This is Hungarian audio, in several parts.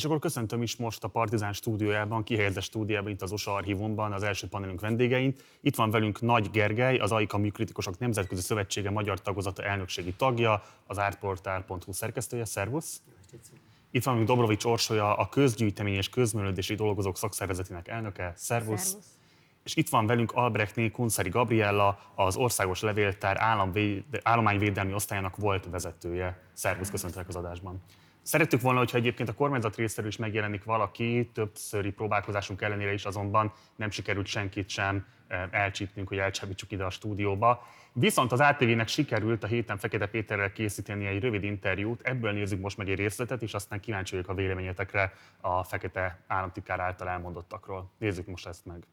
És akkor köszöntöm is most a Partizán stúdiójában, kihelyezett stúdiójában, itt az OSA archívumban az első panelünk vendégeint. Itt van velünk Nagy Gergely, az AIKA Műkritikusok Nemzetközi Szövetsége magyar tagozata elnökségi tagja, az artportál.hu szerkesztője. Szervusz! Itt van Dobrovics Orsolya, a közgyűjtemény és közművelődési dolgozók szakszervezetének elnöke. Szervusz! Szervusz. És itt van velünk Albrechtné Kunszari Gabriella, az Országos Levéltár állományvédelmi osztályának volt vezetője. Szervusz, köszöntelek az adásban. Szerettük volna, hogyha egyébként a kormányzat részéről is megjelenik valaki, többszöri próbálkozásunk ellenére is azonban nem sikerült senkit sem eh, elcsípnünk, hogy elcsábítsuk ide a stúdióba. Viszont az ATV-nek sikerült a héten Fekete Péterrel készíteni egy rövid interjút, ebből nézzük most meg egy részletet, és aztán kíváncsi vagyok a véleményetekre a Fekete államtitkár által elmondottakról. Nézzük most ezt meg.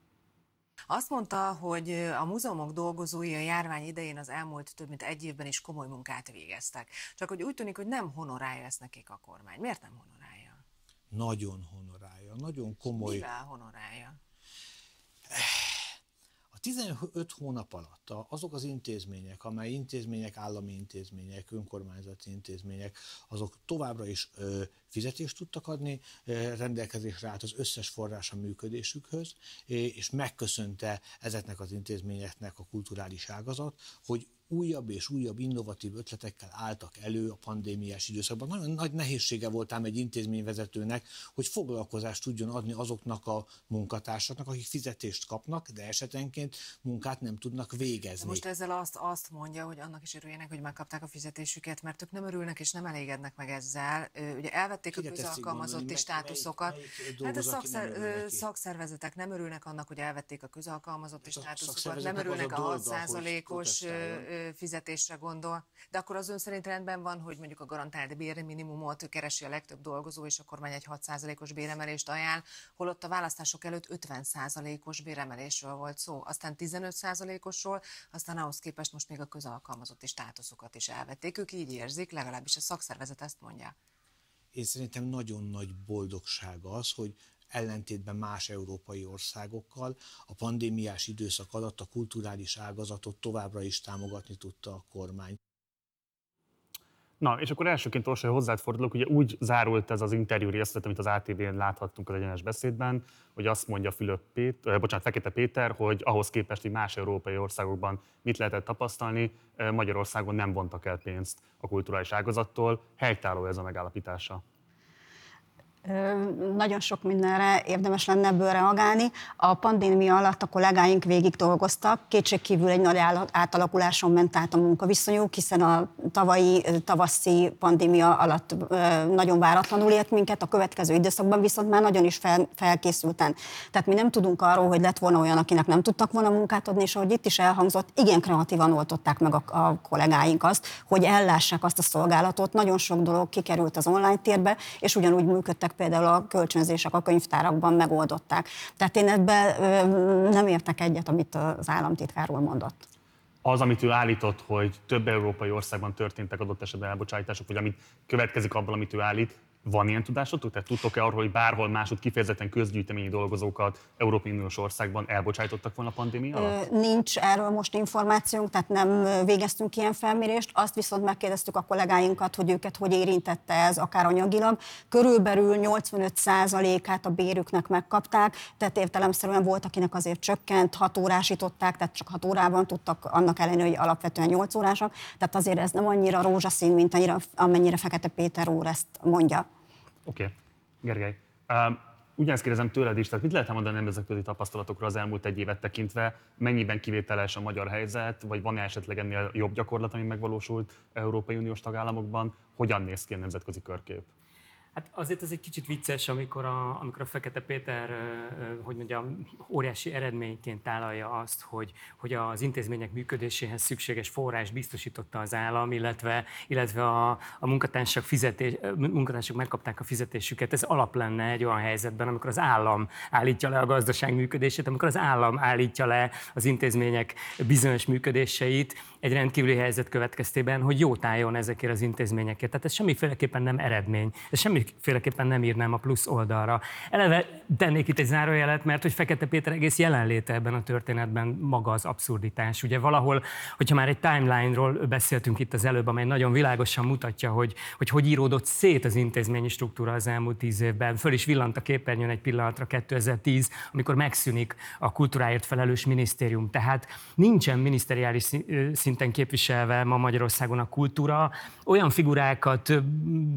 Azt mondta, hogy a múzeumok dolgozói a járvány idején az elmúlt több mint egy évben is komoly munkát végeztek. Csak hogy úgy tűnik, hogy nem honorálja ezt nekik a kormány. Miért nem honorálja? Nagyon honorálja, nagyon komoly. Mivel honorálja? A 15 hónap alatt azok az intézmények, amely intézmények, állami intézmények, önkormányzati intézmények, azok továbbra is ö, fizetést tudtak adni, rendelkezésre állt az összes forrás a működésükhöz, és megköszönte ezeknek az intézményeknek a kulturális ágazat, hogy újabb és újabb innovatív ötletekkel álltak elő a pandémiás időszakban. Nagyon nagy nehézsége volt ám egy intézményvezetőnek, hogy foglalkozást tudjon adni azoknak a munkatársaknak, akik fizetést kapnak, de esetenként munkát nem tudnak végezni. De most ezzel azt, azt mondja, hogy annak is örüljenek, hogy megkapták a fizetésüket, mert ők nem örülnek és nem elégednek meg ezzel. Ugye elvették a közalkalmazotti státuszokat. Hát a szakszer, szakszervezetek nem örülnek annak, hogy elvették a közalkalmazotti státuszokat, nem örülnek a 6%-os fizetésre gondol, de akkor az ön szerint rendben van, hogy mondjuk a garantált bérminimumot keresi a legtöbb dolgozó, és a kormány egy 6%-os béremelést ajánl, holott a választások előtt 50%-os béremelésről volt szó, aztán 15%-osról, aztán ahhoz képest most még a közalkalmazotti státuszokat is elvették. Ők így érzik, legalábbis a szakszervezet ezt mondja. Én szerintem nagyon nagy boldogság az, hogy ellentétben más európai országokkal a pandémiás időszak alatt a kulturális ágazatot továbbra is támogatni tudta a kormány. Na, és akkor elsőként Orsolya hozzád fordulok, ugye úgy zárult ez az interjú részlet, amit az ATV-n láthattunk az egyenes beszédben, hogy azt mondja Fülöp Péter, bocsánat, Fekete Péter, hogy ahhoz képest, hogy más európai országokban mit lehetett tapasztalni, Magyarországon nem vontak el pénzt a kulturális ágazattól. Helytálló ez a megállapítása nagyon sok mindenre érdemes lenne ebből reagálni. A pandémia alatt a kollégáink végig dolgoztak, kétségkívül egy nagy átalakuláson ment át a munkaviszonyuk, hiszen a tavalyi tavaszi pandémia alatt nagyon váratlanul ért minket, a következő időszakban viszont már nagyon is fel, felkészülten. Tehát mi nem tudunk arról, hogy lett volna olyan, akinek nem tudtak volna munkát adni, és ahogy itt is elhangzott, igen kreatívan oltották meg a, a kollégáink azt, hogy ellássák azt a szolgálatot. Nagyon sok dolog kikerült az online térbe, és ugyanúgy működtek például a kölcsönzések a könyvtárakban megoldották. Tehát én ebben nem értek egyet, amit az államtitkárról mondott az, amit ő állított, hogy több európai országban történtek adott esetben elbocsátások, vagy amit következik abból, amit ő állít, van ilyen tudásotok? Tehát tudtok-e arról, hogy bárhol másod kifejezetten közgyűjteményi dolgozókat Európai Uniós országban elbocsájtottak volna a pandémia alatt? Nincs erről most információnk, tehát nem végeztünk ilyen felmérést. Azt viszont megkérdeztük a kollégáinkat, hogy őket hogy érintette ez akár anyagilag. Körülbelül 85%-át a bérüknek megkapták, tehát értelemszerűen volt, akinek azért csökkent, 6 órásították, tehát csak 6 órában tudtak, annak ellenére, hogy alapvetően 8 órásak. Tehát azért ez nem annyira rózsaszín, mint annyira, amennyire Fekete Péter úr ezt mondja. Oké, okay. Gergely. Uh, ugyanezt kérdezem tőled is, tehát mit lehet mondani nemzetközi tapasztalatokra az elmúlt egy évet tekintve? Mennyiben kivételes a magyar helyzet, vagy van-e esetleg ennél jobb gyakorlat, ami megvalósult Európai Uniós tagállamokban? Hogyan néz ki a nemzetközi körkép? Hát azért ez egy kicsit vicces, amikor a, amikor a Fekete Péter, hogy mondjam, óriási eredményként tálalja azt, hogy, hogy az intézmények működéséhez szükséges forrás biztosította az állam, illetve, illetve a, a munkatársak, fizetés, munkatársak megkapták a fizetésüket. Ez alap lenne egy olyan helyzetben, amikor az állam állítja le a gazdaság működését, amikor az állam állítja le az intézmények bizonyos működéseit, egy rendkívüli helyzet következtében, hogy jó tájon ezekért az intézményekért. Tehát ez semmiféleképpen nem eredmény. Ez semmi semmiféleképpen nem írnám a plusz oldalra. Eleve tennék itt egy zárójelet, mert hogy Fekete Péter egész jelenléte ebben a történetben maga az abszurditás. Ugye valahol, hogyha már egy timeline-ról beszéltünk itt az előbb, amely nagyon világosan mutatja, hogy hogy, hogy íródott szét az intézményi struktúra az elmúlt tíz évben. Föl is villant a képernyőn egy pillanatra 2010, amikor megszűnik a kultúráért felelős minisztérium. Tehát nincsen miniszteriális szinten képviselve ma Magyarországon a kultúra. Olyan figurákat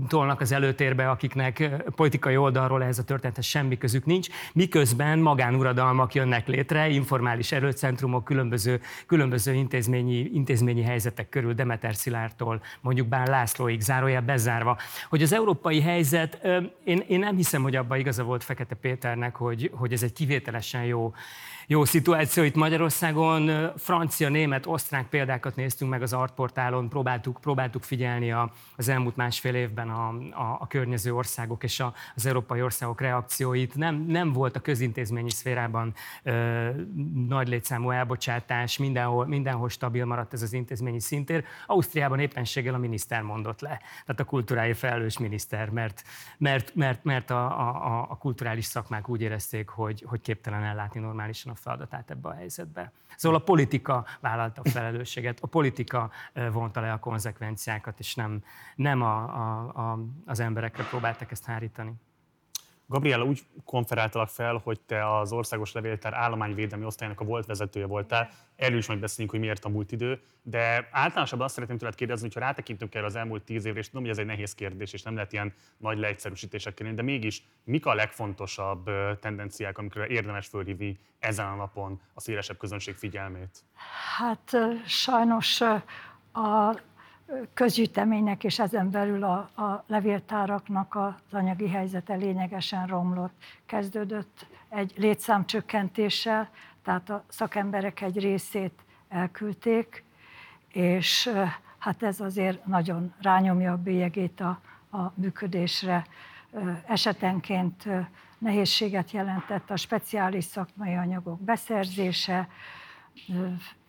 tolnak az előtérbe, akiknek politikai oldalról ez a történethez semmi közük nincs, miközben magánuradalmak jönnek létre, informális erőcentrumok, különböző, különböző intézményi, intézményi helyzetek körül, Demeter Szilártól, mondjuk Bán Lászlóig, zárójel bezárva. Hogy az európai helyzet, én, én nem hiszem, hogy abban igaza volt Fekete Péternek, hogy, hogy ez egy kivételesen jó jó szituáció itt Magyarországon. Francia, német, osztrák példákat néztünk meg az artportálon, próbáltuk, próbáltuk figyelni a, az elmúlt másfél évben a, a, a környező országok és a, az európai országok reakcióit. Nem, nem volt a közintézményi szférában ö, nagy létszámú elbocsátás, mindenhol, mindenhol stabil maradt ez az intézményi szintér. Ausztriában éppenséggel a miniszter mondott le, tehát a kultúráért felelős miniszter, mert, mert, mert, mert a, a, a kulturális szakmák úgy érezték, hogy, hogy képtelen ellátni normálisan a feladatát ebbe a helyzetbe. Szóval a politika vállalta a felelősséget, a politika vonta le a konzekvenciákat, és nem, nem a, a, a, az emberekre próbáltak ezt hárítani. Gabriela, úgy konferáltalak fel, hogy te az Országos Levéltár állományvédelmi osztályának a volt vezetője voltál. Erről is majd beszélünk, hogy miért a múlt idő. De általánosabban azt szeretném tőled kérdezni, hogy ha rátekintünk erre az elmúlt tíz évre, és tudom, hogy ez egy nehéz kérdés, és nem lehet ilyen nagy leegyszerűsítésekkel de mégis mik a legfontosabb tendenciák, amikre érdemes fölhívni ezen a napon a szélesebb közönség figyelmét? Hát sajnos a közgyűjteménynek és ezen belül a, a levéltáraknak az anyagi helyzete lényegesen romlott. Kezdődött egy létszámcsökkentéssel, tehát a szakemberek egy részét elküldték, és hát ez azért nagyon rányomja a bélyegét a, a működésre. Esetenként nehézséget jelentett a speciális szakmai anyagok beszerzése,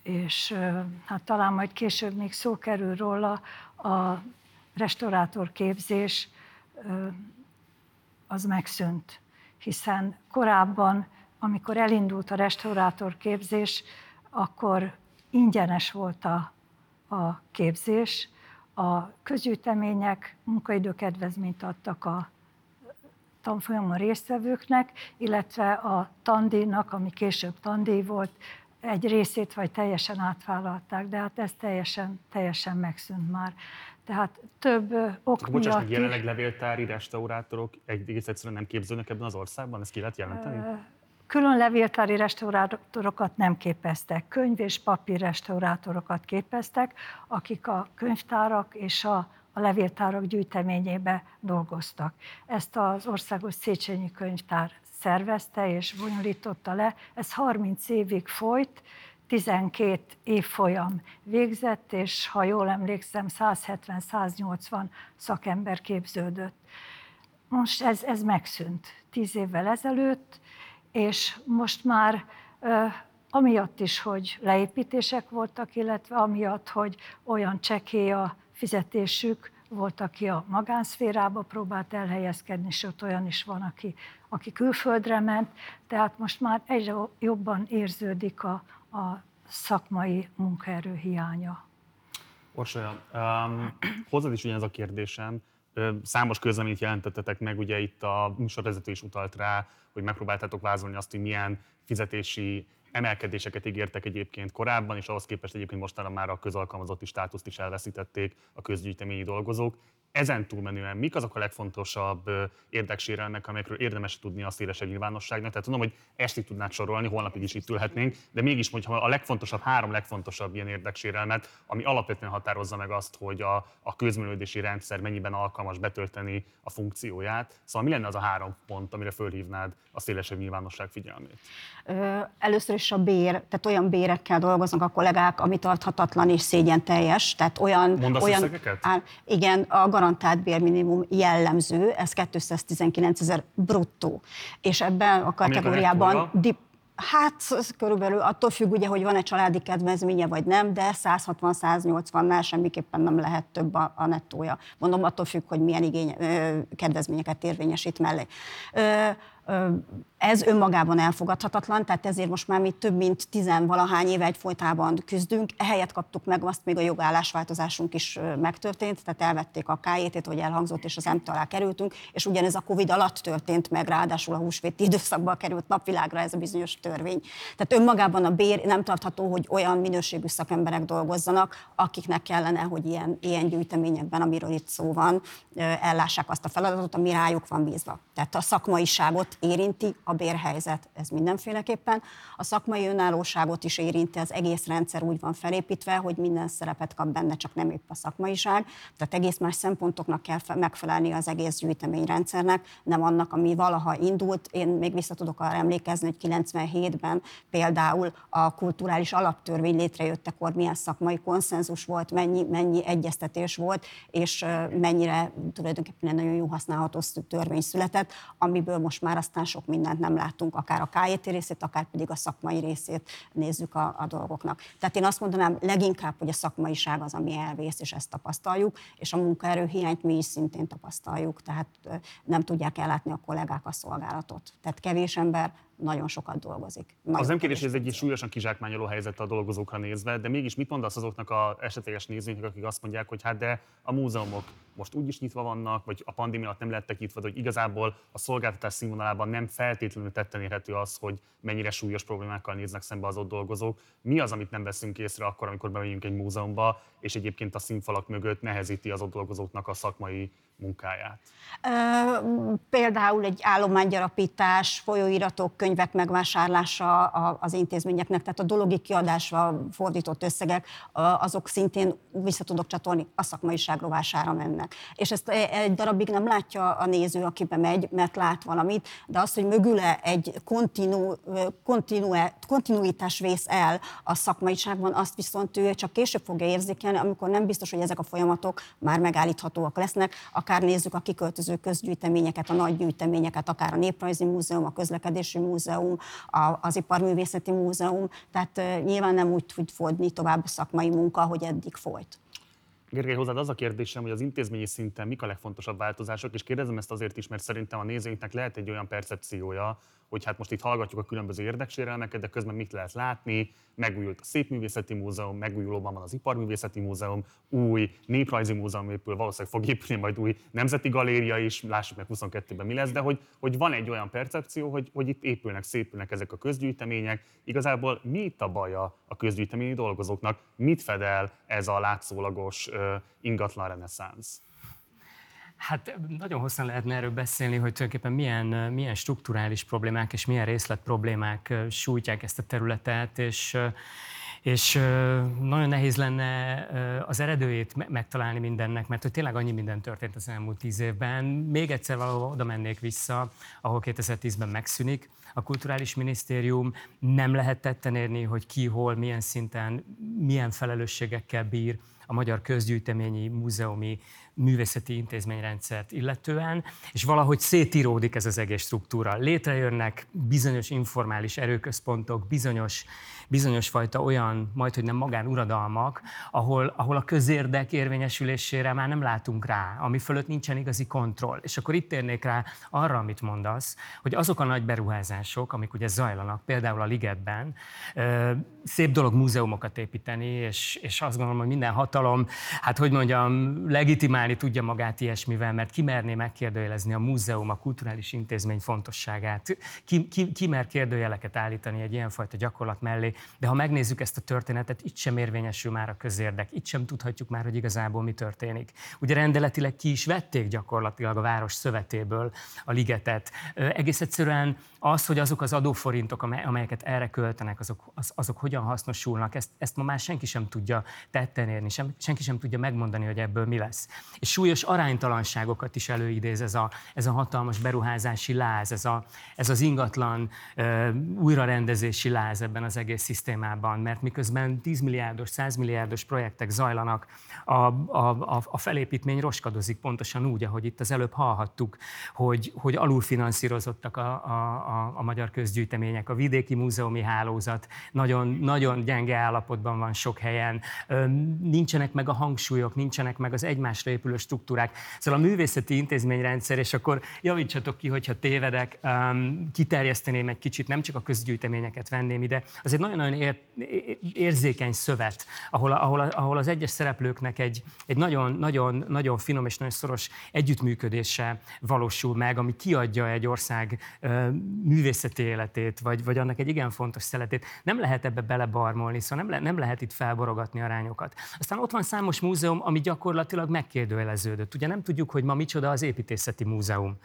és hát talán majd később még szó kerül róla, a restaurátor képzés az megszűnt, hiszen korábban, amikor elindult a restaurátor képzés, akkor ingyenes volt a, a képzés, a közgyűjtemények munkaidőkedvezményt adtak a tanfolyamon résztvevőknek, illetve a tandíjnak, ami később tandíj volt, egy részét vagy teljesen átvállalták, de hát ez teljesen, teljesen megszűnt már. Tehát több ok Akkor miatt... Meg, jelenleg levéltári restaurátorok egész egyszerűen nem képződnek ebben az országban? Ezt ki lehet jelenteni? Külön levéltári restaurátorokat nem képeztek, könyv- és papír restaurátorokat képeztek, akik a könyvtárak és a, a levéltárak gyűjteményébe dolgoztak. Ezt az Országos Széchenyi Könyvtár szervezte és bonyolította le. Ez 30 évig folyt, 12 évfolyam végzett, és ha jól emlékszem, 170-180 szakember képződött. Most ez, ez megszűnt 10 évvel ezelőtt, és most már amiatt is, hogy leépítések voltak, illetve amiatt, hogy olyan csekély a fizetésük, volt, aki a magánszférába próbált elhelyezkedni, sőt olyan is van, aki, aki külföldre ment, tehát most már egyre jobban érződik a, a szakmai munkaerő hiánya. Orsolya, um, hozzád is ugyanez a kérdésem. Számos közleményt jelentettetek meg, ugye itt a műsorvezető is utalt rá, hogy megpróbáltátok vázolni azt, hogy milyen fizetési emelkedéseket ígértek egyébként korábban, és ahhoz képest egyébként mostanra már a közalkalmazotti státuszt is elveszítették a közgyűjteményi dolgozók. Ezen túlmenően mik azok a legfontosabb érdeksérelmek, amelyekről érdemes tudni a szélesebb nyilvánosságnak? Tehát tudom, hogy estig tudnád sorolni, holnapig is itt ülhetnénk, de mégis mondjuk a legfontosabb, három legfontosabb ilyen érdeksérelmet, ami alapvetően határozza meg azt, hogy a, a közműlődési rendszer mennyiben alkalmas betölteni a funkcióját. Szóval mi lenne az a három pont, amire fölhívnád a szélesebb nyilvánosság figyelmét? Először is a bér, tehát olyan bérekkel dolgoznak a kollégák, ami tarthatatlan és szégyen teljes. Tehát olyan, Mondasz olyan á, igen, a garantált bérminimum jellemző, ez 219 ezer bruttó. És ebben a kategóriában dip, Hát körülbelül attól függ ugye, hogy van-e családi kedvezménye vagy nem, de 160-180-nál semmiképpen nem lehet több a, a nettója. Mondom, attól függ, hogy milyen igény, kedvezményeket érvényesít mellé. Ez önmagában elfogadhatatlan, tehát ezért most már mi több mint tizenvalahány éve egyfolytában küzdünk. Ehelyett kaptuk meg, azt még a jogállásváltozásunk is megtörtént, tehát elvették a k hogy elhangzott, és az m alá kerültünk, és ugyanez a Covid alatt történt meg, ráadásul a húsvéti időszakban került napvilágra ez a bizonyos törvény. Tehát önmagában a bér nem tartható, hogy olyan minőségű szakemberek dolgozzanak, akiknek kellene, hogy ilyen, ilyen gyűjteményekben, amiről itt szó van, ellássák azt a feladatot, ami rájuk van bízva. Tehát a szakmaiságot érinti bérhelyzet, ez mindenféleképpen. A szakmai önállóságot is érinti, az egész rendszer úgy van felépítve, hogy minden szerepet kap benne, csak nem épp a szakmaiság. Tehát egész más szempontoknak kell megfelelni az egész gyűjteményrendszernek, nem annak, ami valaha indult. Én még vissza tudok arra emlékezni, hogy 97-ben például a kulturális alaptörvény létrejöttekor milyen szakmai konszenzus volt, mennyi, mennyi egyeztetés volt, és mennyire tulajdonképpen egy nagyon jó használható törvény született, amiből most már aztán sok mindent nem látunk, akár a KJT részét, akár pedig a szakmai részét nézzük a, a dolgoknak. Tehát én azt mondanám leginkább, hogy a szakmaiság az, ami elvész, és ezt tapasztaljuk, és a munkaerőhiányt mi is szintén tapasztaljuk, tehát nem tudják ellátni a kollégák a szolgálatot. Tehát kevés ember nagyon sokat dolgozik. Nagyon az nem kérdés, hogy ez egy súlyosan kizsákmányoló helyzet a dolgozókra nézve, de mégis mit mondasz azoknak a esetleges nézőknek, akik azt mondják, hogy hát de a múzeumok most úgy is nyitva vannak, vagy a pandémia alatt nem lettek nyitva, hogy igazából a szolgáltatás színvonalában nem feltétlenül tetten érhető az, hogy mennyire súlyos problémákkal néznek szembe az ott dolgozók. Mi az, amit nem veszünk észre akkor, amikor bemegyünk egy múzeumba, és egyébként a színfalak mögött nehezíti az ott dolgozóknak a szakmai munkáját? Például egy állománygyarapítás, folyóiratok, könyvek megvásárlása az intézményeknek, tehát a dologi kiadásra fordított összegek, azok szintén vissza tudok csatolni, a szakmaiság rovására mennek. És ezt e, egy darabig nem látja a néző, aki bemegy, mert lát valamit, de az, hogy mögüle egy kontinu, kontinu, kontinuitás vész el a szakmaiságban, azt viszont ő csak később fogja érzékelni, amikor nem biztos, hogy ezek a folyamatok már megállíthatóak lesznek, akár nézzük a kiköltöző közgyűjteményeket, a nagy gyűjteményeket, akár a Néprajzi Múzeum, a Közlekedési Múzeum, az Iparművészeti Múzeum, tehát nyilván nem úgy tud folyni tovább a szakmai munka, hogy eddig folyt. Gergely, hozzád az a kérdésem, hogy az intézményi szinten mik a legfontosabb változások, és kérdezem ezt azért is, mert szerintem a nézőinknek lehet egy olyan percepciója, hogy hát most itt hallgatjuk a különböző érdeksérelmeket, de közben mit lehet látni, megújult a Szépművészeti Múzeum, megújulóban van az Iparművészeti Múzeum, új néprajzi múzeum épül, valószínűleg fog épülni majd új nemzeti galéria is, lássuk meg 22-ben mi lesz, de hogy, hogy van egy olyan percepció, hogy, hogy itt épülnek, szépülnek ezek a közgyűjtemények. Igazából mi itt a baja a közgyűjteményi dolgozóknak? Mit fedel ez a látszólagos ingatlan reneszánsz? Hát nagyon hosszan lehetne erről beszélni, hogy tulajdonképpen milyen, milyen strukturális problémák és milyen részlet problémák sújtják ezt a területet, és és nagyon nehéz lenne az eredőjét megtalálni mindennek, mert hogy tényleg annyi minden történt az elmúlt tíz évben. Még egyszer valahol oda mennék vissza, ahol 2010-ben megszűnik a kulturális minisztérium, nem lehet tetten érni, hogy ki, hol, milyen szinten, milyen felelősségekkel bír a magyar közgyűjteményi, múzeumi, művészeti intézményrendszert illetően, és valahogy szétíródik ez az egész struktúra. Létrejönnek bizonyos informális erőközpontok, bizonyos bizonyos fajta olyan, majd hogy nem magánuradalmak, ahol, ahol a közérdek érvényesülésére már nem látunk rá, ami fölött nincsen igazi kontroll. És akkor itt térnék rá arra, amit mondasz, hogy azok a nagy beruházások, amik ugye zajlanak, például a Ligetben, szép dolog múzeumokat építeni, és, és azt gondolom, hogy minden hatalom, hát hogy mondjam, legitimálni tudja magát ilyesmivel, mert ki merné megkérdőjelezni a múzeum, a kulturális intézmény fontosságát, ki, ki, ki mer kérdőjeleket állítani egy ilyenfajta gyakorlat mellé, de ha megnézzük ezt a történetet, itt sem érvényesül már a közérdek, itt sem tudhatjuk már, hogy igazából mi történik. Ugye rendeletileg ki is vették gyakorlatilag a város szövetéből a ligetet. Egész egyszerűen az, hogy azok az adóforintok, amelyeket erre költenek, azok, az, azok hogyan hasznosulnak, ezt, ezt ma már senki sem tudja tetten érni, sem, senki sem tudja megmondani, hogy ebből mi lesz. És súlyos aránytalanságokat is előidéz ez a, ez a hatalmas beruházási láz, ez, a, ez az ingatlan uh, újrarendezési láz ebben az egész szisztémában, mert miközben 10 milliárdos, 100 milliárdos projektek zajlanak, a, a, a, a felépítmény roskadozik pontosan úgy, ahogy itt az előbb hallhattuk, hogy, hogy alulfinanszírozottak a, a, a, a magyar közgyűjtemények, a vidéki múzeumi hálózat. Nagyon, nagyon gyenge állapotban van sok helyen, nincsenek meg a hangsúlyok, nincsenek meg az egymásra épülő struktúrák. Szóval a művészeti intézményrendszer, és akkor javítsatok ki, hogyha tévedek, kiterjeszteném egy kicsit, nem csak a közgyűjteményeket venném ide, az egy nagyon-nagyon ér, érzékeny szövet, ahol, ahol, ahol az egyes szereplőknek egy, egy nagyon, nagyon, nagyon finom és nagyon szoros együttműködése valósul meg, ami kiadja egy ország művészeti életét, vagy, vagy annak egy igen fontos szeletét. Nem lehet ebbe belebarmolni, szóval nem, le, nem lehet itt felborogatni arányokat. Aztán ott van számos múzeum, ami gyakorlatilag megkérdőjeleződött. Ugye nem tudjuk, hogy ma micsoda az építészeti múzeum.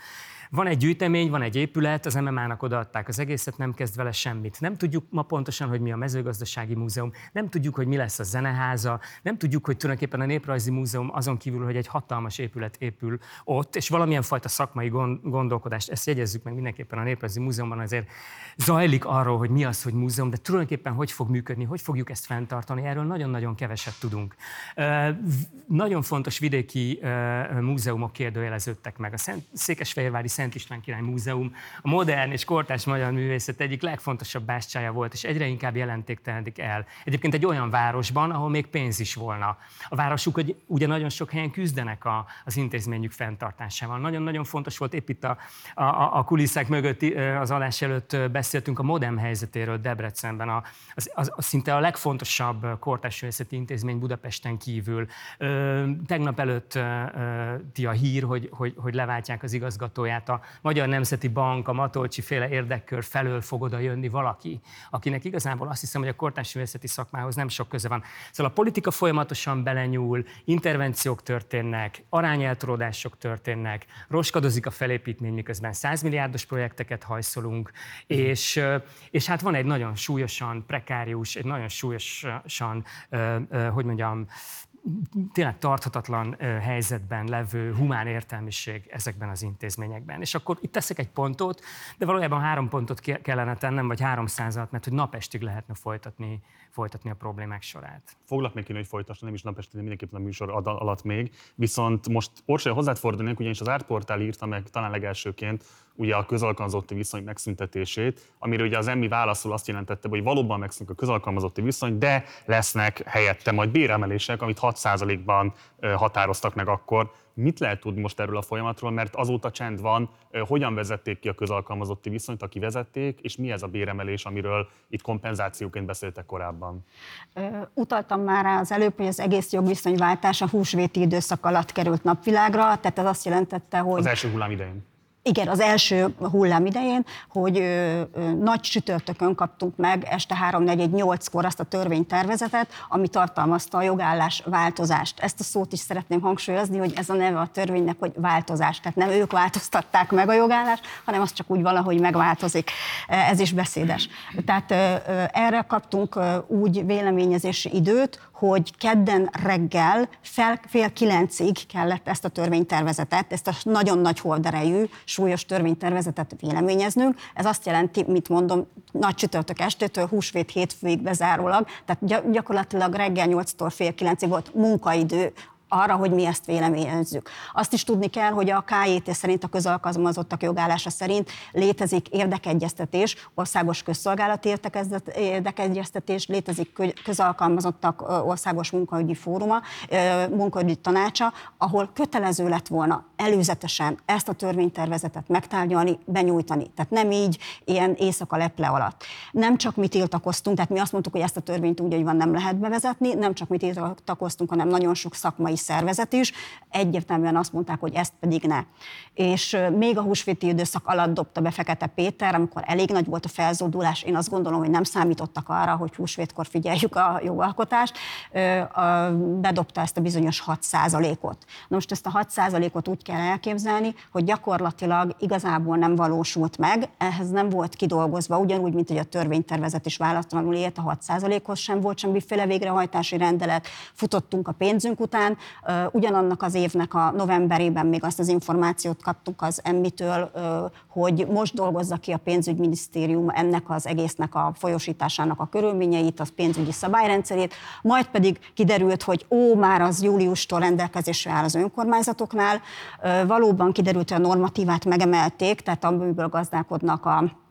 Van egy gyűjtemény, van egy épület, az MMA-nak odaadták az egészet, nem kezd vele semmit. Nem tudjuk ma pontosan, hogy mi a mezőgazdasági múzeum, nem tudjuk, hogy mi lesz a zeneháza, nem tudjuk, hogy tulajdonképpen a Néprajzi Múzeum azon kívül, hogy egy hatalmas épület épül ott, és valamilyen fajta szakmai gondolkodást, ezt jegyezzük meg mindenképpen a Néprajzi Múzeumban, azért zajlik arról, hogy mi az, hogy múzeum, de tulajdonképpen hogy fog működni, hogy fogjuk ezt fenntartani, erről nagyon-nagyon keveset tudunk. Nagyon fontos vidéki múzeumok kérdőjeleződtek meg. A Székesfehérvári Szent István Király Múzeum a modern és kortárs magyar művészet egyik legfontosabb bástyája volt, és egyre inkább jelentéktelenik el. Egyébként egy olyan városban, ahol még pénz is volna. A városuk ugye nagyon sok helyen küzdenek a, az intézményük fenntartásával. Nagyon-nagyon fontos volt épp itt a, a, a kulisszák mögött az alás előtt beszéltünk a modern helyzetéről Debrecenben, a, az, az, az szinte a legfontosabb kortárs művészeti intézmény Budapesten kívül. Ö, tegnap előtt ti a hír, hogy, hogy, hogy leváltják az igazgatóját a Magyar Nemzeti Bank, a Matolcsi féle érdekkör felől fog oda jönni valaki, akinek igazából azt hiszem, hogy a kortárs művészeti szakmához nem sok köze van. Szóval a politika folyamatosan belenyúl, intervenciók történnek, arányeltorodások történnek, roskadozik a felépítmény, miközben 100 milliárdos projekteket hajszolunk, és, és hát van egy nagyon súlyosan prekárius, egy nagyon súlyosan, hogy mondjam, tényleg tarthatatlan helyzetben levő humán értelmiség ezekben az intézményekben. És akkor itt teszek egy pontot, de valójában három pontot kellene tennem, vagy háromszázat, mert hogy napestig lehetne folytatni, folytatni a problémák sorát. Foglak még kéne, hogy folytassa, nem is napestig, de mindenképpen a műsor alatt még. Viszont most Orsolya hozzád fordulnék, ugyanis az Ártportál írta meg talán legelsőként, ugye a közalkalmazotti viszony megszüntetését, amire ugye az emmi válaszul azt jelentette, hogy valóban megszűnik a közalkalmazotti viszony, de lesznek helyette majd béremelések, amit 6%-ban határoztak meg akkor. Mit lehet tudni most erről a folyamatról, mert azóta csend van, hogyan vezették ki a közalkalmazotti viszonyt, aki vezették, és mi ez a béremelés, amiről itt kompenzációként beszéltek korábban? Utaltam már rá az előbb, hogy az egész jogviszonyváltás a húsvéti időszak alatt került napvilágra, tehát ez azt jelentette, hogy... Az első hullám idején igen, az első hullám idején, hogy ö, ö, nagy csütörtökön kaptunk meg este 3-4-8-kor azt a törvénytervezetet, ami tartalmazta a jogállás változást. Ezt a szót is szeretném hangsúlyozni, hogy ez a neve a törvénynek, hogy változás. Tehát nem ők változtatták meg a jogállást, hanem az csak úgy valahogy megváltozik. Ez is beszédes. Tehát ö, ö, erre kaptunk ö, úgy véleményezési időt, hogy kedden reggel fel, fél kilencig kellett ezt a törvénytervezetet, ezt a nagyon nagy holderejű, súlyos törvénytervezetet véleményeznünk. Ez azt jelenti, mit mondom, nagy csütörtök estétől húsvét hétfőig bezárólag, tehát gyakorlatilag reggel 8-tól fél kilencig volt munkaidő arra, hogy mi ezt véleményezzük. Azt is tudni kell, hogy a KJT szerint a közalkalmazottak jogállása szerint létezik érdekegyeztetés, országos közszolgálati érdekegyeztetés, létezik közalkalmazottak országos munkaügyi fóruma, munkaügyi tanácsa, ahol kötelező lett volna előzetesen ezt a törvénytervezetet megtárgyalni, benyújtani. Tehát nem így ilyen éjszaka leple alatt. Nem csak mi tiltakoztunk, tehát mi azt mondtuk, hogy ezt a törvényt úgy, hogy van, nem lehet bevezetni, nem csak mi tiltakoztunk, hanem nagyon sok szakmai szervezet is, egyértelműen azt mondták, hogy ezt pedig ne. És még a húsvéti időszak alatt dobta be Fekete Péter, amikor elég nagy volt a felzódulás, én azt gondolom, hogy nem számítottak arra, hogy húsvétkor figyeljük a jogalkotást, bedobta ezt a bizonyos 6%-ot. Na most ezt a 6%-ot úgy kell elképzelni, hogy gyakorlatilag igazából nem valósult meg, ehhez nem volt kidolgozva, ugyanúgy, mint hogy a törvénytervezet is választlanul élt a 6%-hoz sem volt semmiféle végrehajtási rendelet, futottunk a pénzünk után, ugyanannak az évnek a novemberében még azt az információt kaptuk az emmitől, hogy most dolgozza ki a pénzügyminisztérium ennek az egésznek a folyosításának a körülményeit, az pénzügyi szabályrendszerét, majd pedig kiderült, hogy ó, már az júliustól rendelkezésre áll az önkormányzatoknál. Valóban kiderült, hogy a normatívát megemelték, tehát amiből gazdálkodnak a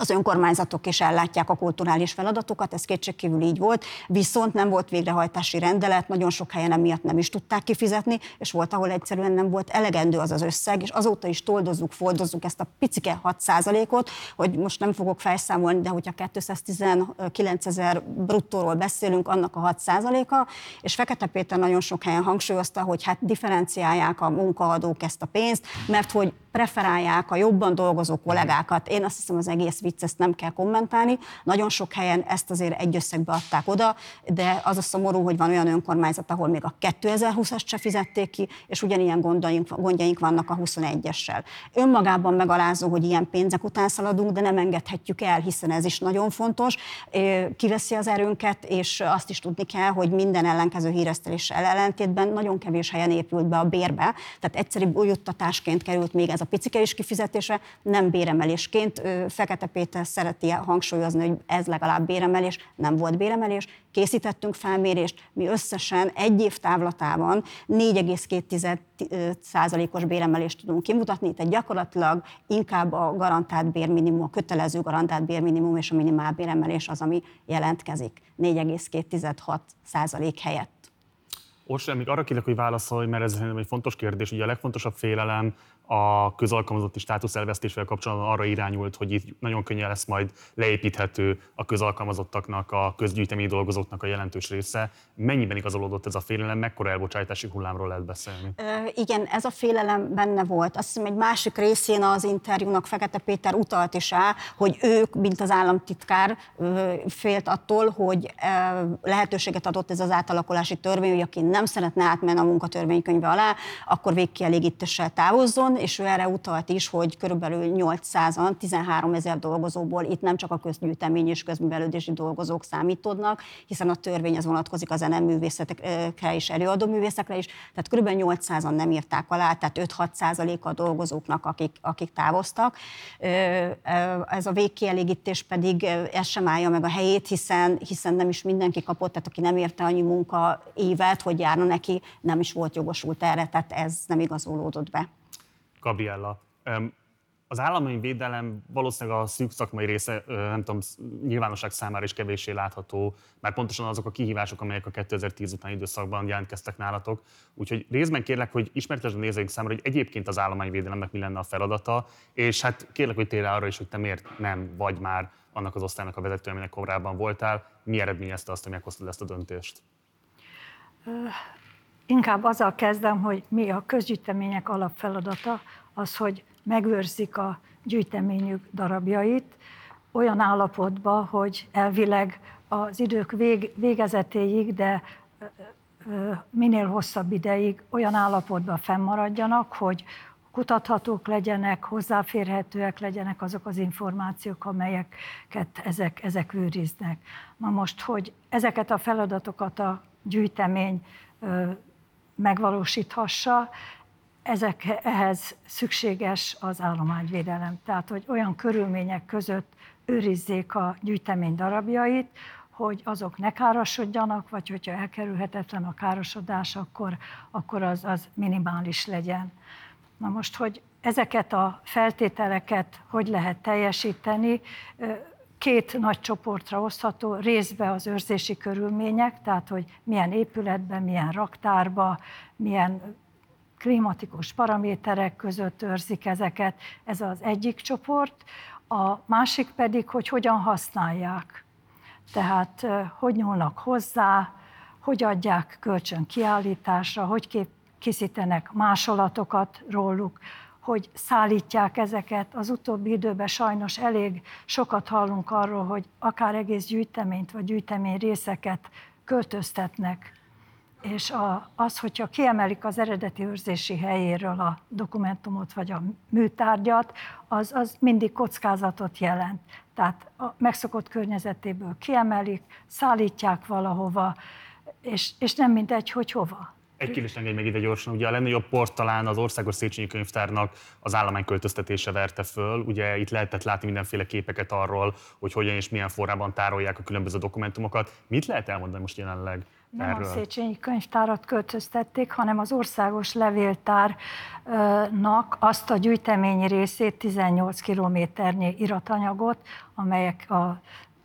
az önkormányzatok is ellátják a kulturális feladatokat, ez kétségkívül így volt, viszont nem volt végrehajtási rendelet, nagyon sok helyen emiatt nem is tudták kifizetni, és volt, ahol egyszerűen nem volt elegendő az az összeg, és azóta is toldozzuk, foldozzuk ezt a picike 6%-ot, hogy most nem fogok felszámolni, de hogyha 219 ezer bruttóról beszélünk, annak a 6%-a, és Fekete Péter nagyon sok helyen hangsúlyozta, hogy hát differenciálják a munkaadók ezt a pénzt, mert hogy preferálják a jobban dolgozó kollégákat. Én azt hiszem, az egész vicc, ezt nem kell kommentálni. Nagyon sok helyen ezt azért egy összegbe adták oda, de az a szomorú, hogy van olyan önkormányzat, ahol még a 2020-as se fizették ki, és ugyanilyen gondjaink, gondjaink vannak a 21-essel. Önmagában megalázó, hogy ilyen pénzek után szaladunk, de nem engedhetjük el, hiszen ez is nagyon fontos. Kiveszi az erőnket, és azt is tudni kell, hogy minden ellenkező híreszteléssel ellentétben nagyon kevés helyen épült be a bérbe, tehát egyszerű juttatásként került még ez a picike is kifizetése, nem béremelésként. Fekete Péter szereti hangsúlyozni, hogy ez legalább béremelés, nem volt béremelés. Készítettünk felmérést, mi összesen egy év távlatában 4,2 százalékos béremelést tudunk kimutatni, tehát gyakorlatilag inkább a garantált bérminimum, a kötelező garantált bérminimum és a minimál béremelés az, ami jelentkezik 4,2 százalék helyett. Orsolya, még arra kérlek, hogy válaszolj, mert ez egy fontos kérdés. Ugye a legfontosabb félelem a közalkalmazotti státusz elvesztésével kapcsolatban arra irányult, hogy itt nagyon könnyen lesz majd leépíthető a közalkalmazottaknak, a közgyűjteményi dolgozóknak a jelentős része. Mennyiben igazolódott ez a félelem, mekkora elbocsátási hullámról lehet beszélni? E, igen, ez a félelem benne volt. Azt hiszem, egy másik részén az interjúnak Fekete Péter utalt is rá, hogy ők, mint az államtitkár, félt attól, hogy lehetőséget adott ez az átalakulási törvény, hogy aki nem szeretne átmenni a munkatörvénykönyve alá, akkor végkielégítéssel távozzon, és ő erre utalt is, hogy körülbelül 800-an, 13 ezer dolgozóból itt nem csak a közgyűjtemény és közművelődési dolgozók számítódnak, hiszen a törvény az vonatkozik a zeneművészetekre és előadóművészekre is, tehát körülbelül 800-an nem írták alá, tehát 5-6 százaléka a dolgozóknak, akik, akik távoztak. Ez a végkielégítés pedig ez sem állja meg a helyét, hiszen, hiszen nem is mindenki kapott, tehát aki nem érte annyi munka évet, hogy járna neki, nem is volt jogosult erre, tehát ez nem igazolódott be. Gabriella, az állami védelem valószínűleg a szűk szakmai része, nem tudom, nyilvánosság számára is kevéssé látható, mert pontosan azok a kihívások, amelyek a 2010 utáni időszakban jelentkeztek nálatok. Úgyhogy részben kérlek, hogy ismertesd a nézőink számára, hogy egyébként az állományvédelemnek mi lenne a feladata, és hát kérlek, hogy térj arra is, hogy te miért nem vagy már annak az osztálynak a vezető, aminek korábban voltál. Mi eredményezte azt, hogy meghoztad ezt a döntést? Inkább azzal kezdem, hogy mi a közgyűjtemények alapfeladata, az, hogy megőrzik a gyűjteményük darabjait olyan állapotba, hogy elvileg az idők vég, végezetéig, de minél hosszabb ideig olyan állapotban fennmaradjanak, hogy kutathatók legyenek, hozzáférhetőek legyenek azok az információk, amelyeket ezek, ezek őriznek. Na most, hogy ezeket a feladatokat a gyűjtemény megvalósíthassa, ezek, ehhez szükséges az állományvédelem. Tehát, hogy olyan körülmények között őrizzék a gyűjtemény darabjait, hogy azok ne károsodjanak, vagy hogyha elkerülhetetlen a károsodás, akkor, akkor az, az minimális legyen. Na most, hogy ezeket a feltételeket hogy lehet teljesíteni, két nagy csoportra osztható, részbe az őrzési körülmények, tehát hogy milyen épületben, milyen raktárba, milyen klimatikus paraméterek között őrzik ezeket, ez az egyik csoport, a másik pedig, hogy hogyan használják. Tehát hogy nyúlnak hozzá, hogy adják kölcsön kiállításra, hogy készítenek másolatokat róluk, hogy szállítják ezeket. Az utóbbi időben sajnos elég sokat hallunk arról, hogy akár egész gyűjteményt vagy gyűjtemény részeket költöztetnek. És a, az, hogyha kiemelik az eredeti őrzési helyéről a dokumentumot vagy a műtárgyat, az, az mindig kockázatot jelent. Tehát a megszokott környezetéből kiemelik, szállítják valahova, és, és nem mindegy, hogy hova. Egy kérdést engedj meg ide gyorsan. Ugye a legnagyobb port talán az Országos Széchenyi Könyvtárnak az állományköltöztetése verte föl. Ugye itt lehetett látni mindenféle képeket arról, hogy hogyan és milyen formában tárolják a különböző dokumentumokat. Mit lehet elmondani most jelenleg Nem erről. a Széchenyi könyvtárat költöztették, hanem az országos levéltárnak azt a gyűjteményi részét, 18 kilométernyi iratanyagot, amelyek a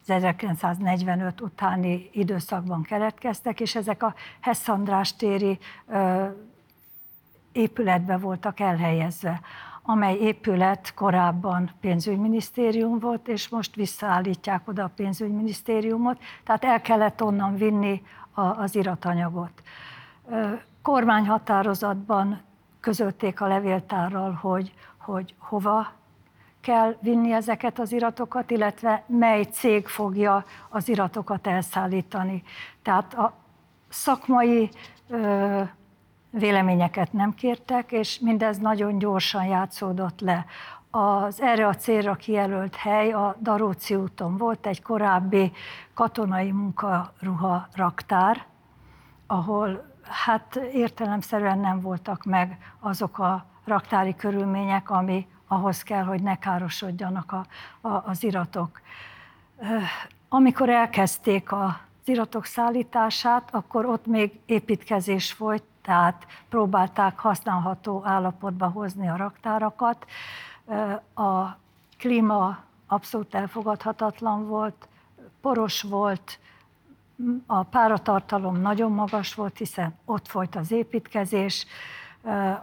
1945 utáni időszakban keletkeztek, és ezek a Hess András téri épületbe voltak elhelyezve amely épület korábban pénzügyminisztérium volt, és most visszaállítják oda a pénzügyminisztériumot, tehát el kellett onnan vinni a, az iratanyagot. Kormányhatározatban közölték a levéltárral, hogy, hogy hova kell vinni ezeket az iratokat, illetve mely cég fogja az iratokat elszállítani. Tehát a szakmai ö, véleményeket nem kértek, és mindez nagyon gyorsan játszódott le. Az erre a célra kijelölt hely a Daróci úton volt egy korábbi katonai munkaruha raktár, ahol hát értelemszerűen nem voltak meg azok a raktári körülmények, ami ahhoz kell, hogy ne károsodjanak a, a, az iratok. Amikor elkezdték az iratok szállítását, akkor ott még építkezés folyt, tehát próbálták használható állapotba hozni a raktárakat. A klíma abszolút elfogadhatatlan volt, poros volt, a páratartalom nagyon magas volt, hiszen ott folyt az építkezés,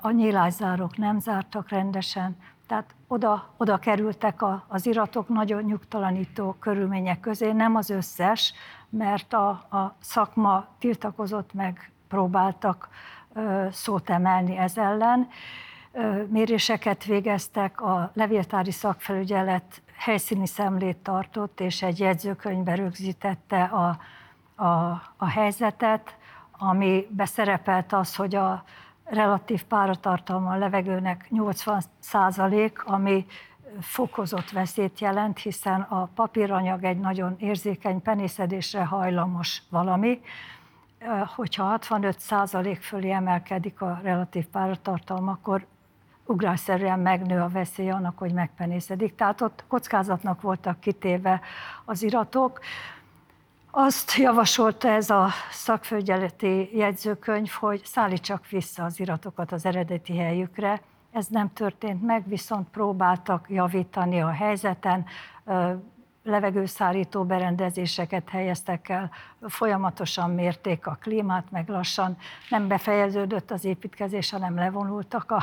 a nyílászárók nem zártak rendesen, tehát oda, oda kerültek a, az iratok nagyon nyugtalanító körülmények közé, nem az összes, mert a, a szakma tiltakozott meg, próbáltak ö, szót emelni ez ellen. Ö, méréseket végeztek, a levéltári szakfelügyelet helyszíni szemlét tartott, és egy jegyzőkönyvbe rögzítette a, a, a helyzetet, ami beszerepelt az, hogy a relatív páratartalma a levegőnek 80 százalék, ami fokozott veszélyt jelent, hiszen a papíranyag egy nagyon érzékeny penészedésre hajlamos valami. Hogyha 65 százalék fölé emelkedik a relatív páratartalma, akkor ugrásszerűen megnő a veszély annak, hogy megpenészedik. Tehát ott kockázatnak voltak kitéve az iratok. Azt javasolta ez a szakfőgyeleti jegyzőkönyv, hogy szállítsak vissza az iratokat az eredeti helyükre. Ez nem történt meg, viszont próbáltak javítani a helyzeten, levegőszárító berendezéseket helyeztek el, folyamatosan mérték a klímát, meg lassan nem befejeződött az építkezés, hanem levonultak a,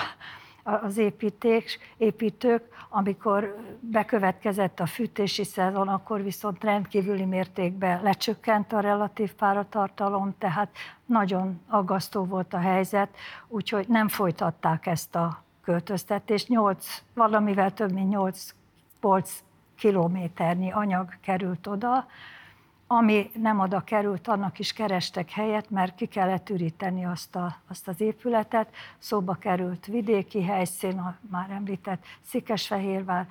az építés, építők, amikor bekövetkezett a fűtési szezon, akkor viszont rendkívüli mértékben lecsökkent a relatív páratartalom, tehát nagyon aggasztó volt a helyzet, úgyhogy nem folytatták ezt a költöztetést. 8, valamivel több mint 8 polc kilométernyi anyag került oda, ami nem oda került, annak is kerestek helyet, mert ki kellett üríteni azt, a, azt az épületet. Szóba került vidéki helyszín, a már említett Szikesfehérvár,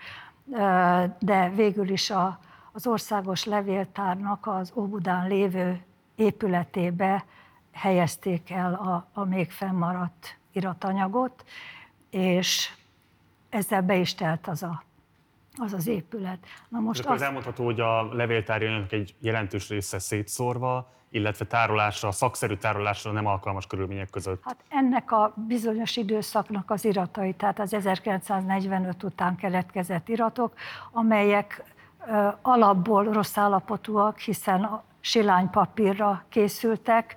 de végül is a, az országos levéltárnak az Óbudán lévő épületébe helyezték el a, a még fennmaradt iratanyagot, és ezzel be is telt az a az az épület. Na most az... elmondható, hogy a levéltárjának egy jelentős része szétszórva, illetve tárolásra, szakszerű tárolásra nem alkalmas körülmények között. Hát ennek a bizonyos időszaknak az iratai, tehát az 1945 után keletkezett iratok, amelyek alapból rossz állapotúak, hiszen a silány készültek,